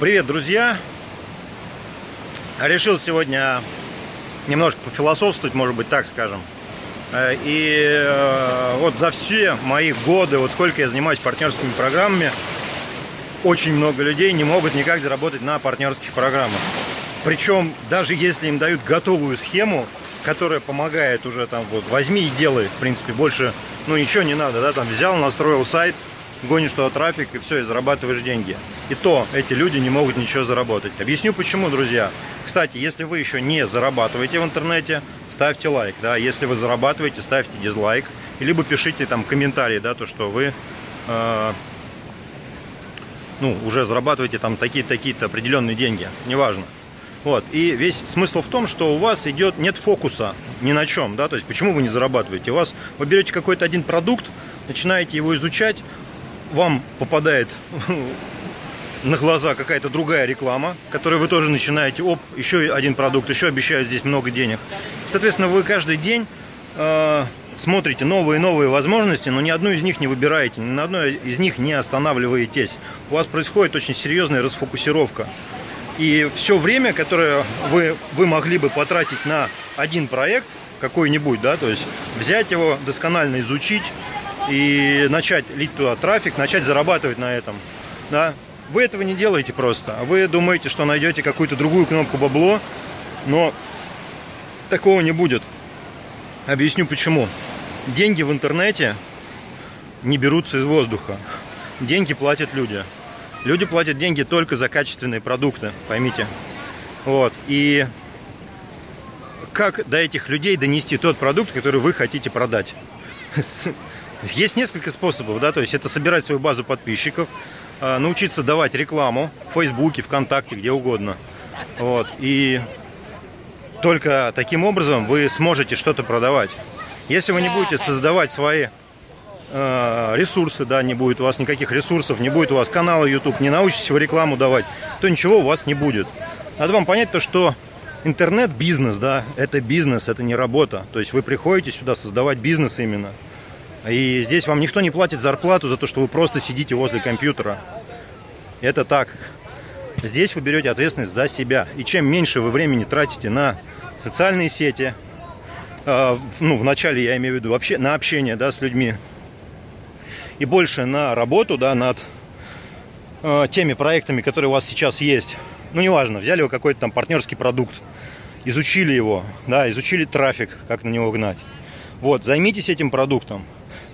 Привет, друзья! Решил сегодня немножко пофилософствовать, может быть, так скажем. Э, и э, вот за все мои годы, вот сколько я занимаюсь партнерскими программами, очень много людей не могут никак заработать на партнерских программах. Причем, даже если им дают готовую схему, которая помогает уже там, вот, возьми и делай, в принципе, больше, ну, ничего не надо, да, там, взял, настроил сайт, гонишь туда трафик и все, и зарабатываешь деньги. И то эти люди не могут ничего заработать. Объясню почему, друзья. Кстати, если вы еще не зарабатываете в интернете, ставьте лайк, да, если вы зарабатываете, ставьте дизлайк, либо пишите там комментарии, да, то, что вы э, ну, уже зарабатываете там такие-такие-то определенные деньги, неважно. Вот. И весь смысл в том, что у вас идет, нет фокуса ни на чем, да, то есть почему вы не зарабатываете. У вас, вы берете какой-то один продукт, начинаете его изучать, вам попадает на глаза какая-то другая реклама, которую вы тоже начинаете, оп, еще один продукт, еще обещают здесь много денег. Соответственно, вы каждый день э, смотрите новые и новые возможности, но ни одну из них не выбираете, ни на одной из них не останавливаетесь. У вас происходит очень серьезная расфокусировка. И все время, которое вы, вы могли бы потратить на один проект, какой-нибудь, да, то есть взять его, досконально изучить и начать лить туда трафик, начать зарабатывать на этом, да, вы этого не делаете просто. Вы думаете, что найдете какую-то другую кнопку бабло, но такого не будет. Объясню почему. Деньги в интернете не берутся из воздуха. Деньги платят люди. Люди платят деньги только за качественные продукты, поймите. Вот. И как до этих людей донести тот продукт, который вы хотите продать? Есть несколько способов, да, то есть это собирать свою базу подписчиков, а, научиться давать рекламу в Фейсбуке, ВКонтакте, где угодно. Вот. И только таким образом вы сможете что-то продавать. Если вы не будете создавать свои Э, ресурсы, да, не будет у вас никаких ресурсов, не будет у вас канала YouTube, не научитесь вы рекламу давать, то ничего у вас не будет. Надо вам понять то, что интернет-бизнес, да, это бизнес, это не работа. То есть вы приходите сюда создавать бизнес именно. И здесь вам никто не платит зарплату за то, что вы просто сидите возле компьютера. Это так. Здесь вы берете ответственность за себя. И чем меньше вы времени тратите на социальные сети, э, ну, вначале я имею в виду вообще на общение, да, с людьми, и больше на работу, да, над э, теми проектами, которые у вас сейчас есть. Ну, неважно, взяли вы какой-то там партнерский продукт, изучили его, да, изучили трафик, как на него гнать. Вот, займитесь этим продуктом.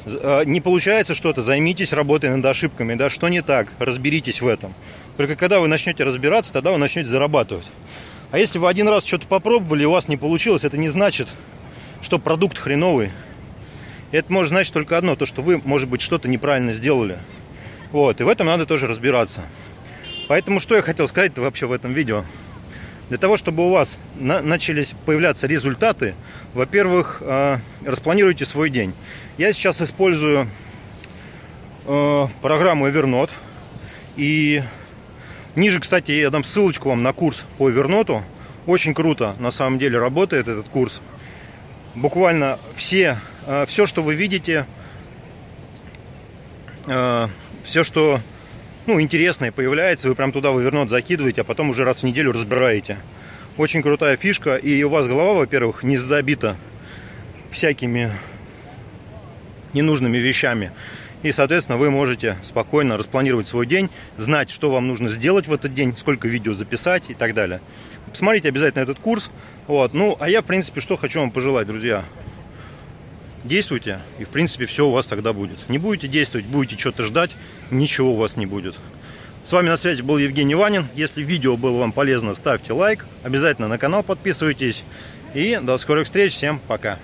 Э, не получается что-то, займитесь работой над ошибками, да, что не так, разберитесь в этом. Только когда вы начнете разбираться, тогда вы начнете зарабатывать. А если вы один раз что-то попробовали, у вас не получилось, это не значит, что продукт хреновый. Это может значить только одно, то что вы, может быть, что-то неправильно сделали. Вот, и в этом надо тоже разбираться. Поэтому что я хотел сказать вообще в этом видео? Для того, чтобы у вас на начались появляться результаты, во-первых, э, распланируйте свой день. Я сейчас использую э, программу Evernote. И ниже, кстати, я дам ссылочку вам на курс по Evernote. Очень круто, на самом деле, работает этот курс. Буквально все а, все, что вы видите, все, что ну, интересное появляется, вы прям туда вывернот закидываете, а потом уже раз в неделю разбираете. Очень крутая фишка, и у вас голова, во-первых, не забита всякими ненужными вещами. И, соответственно, вы можете спокойно распланировать свой день, знать, что вам нужно сделать в этот день, сколько видео записать и так далее. Посмотрите обязательно этот курс. Вот. Ну, а я, в принципе, что хочу вам пожелать, друзья действуйте, и в принципе все у вас тогда будет. Не будете действовать, будете что-то ждать, ничего у вас не будет. С вами на связи был Евгений Ванин. Если видео было вам полезно, ставьте лайк. Обязательно на канал подписывайтесь. И до скорых встреч. Всем пока.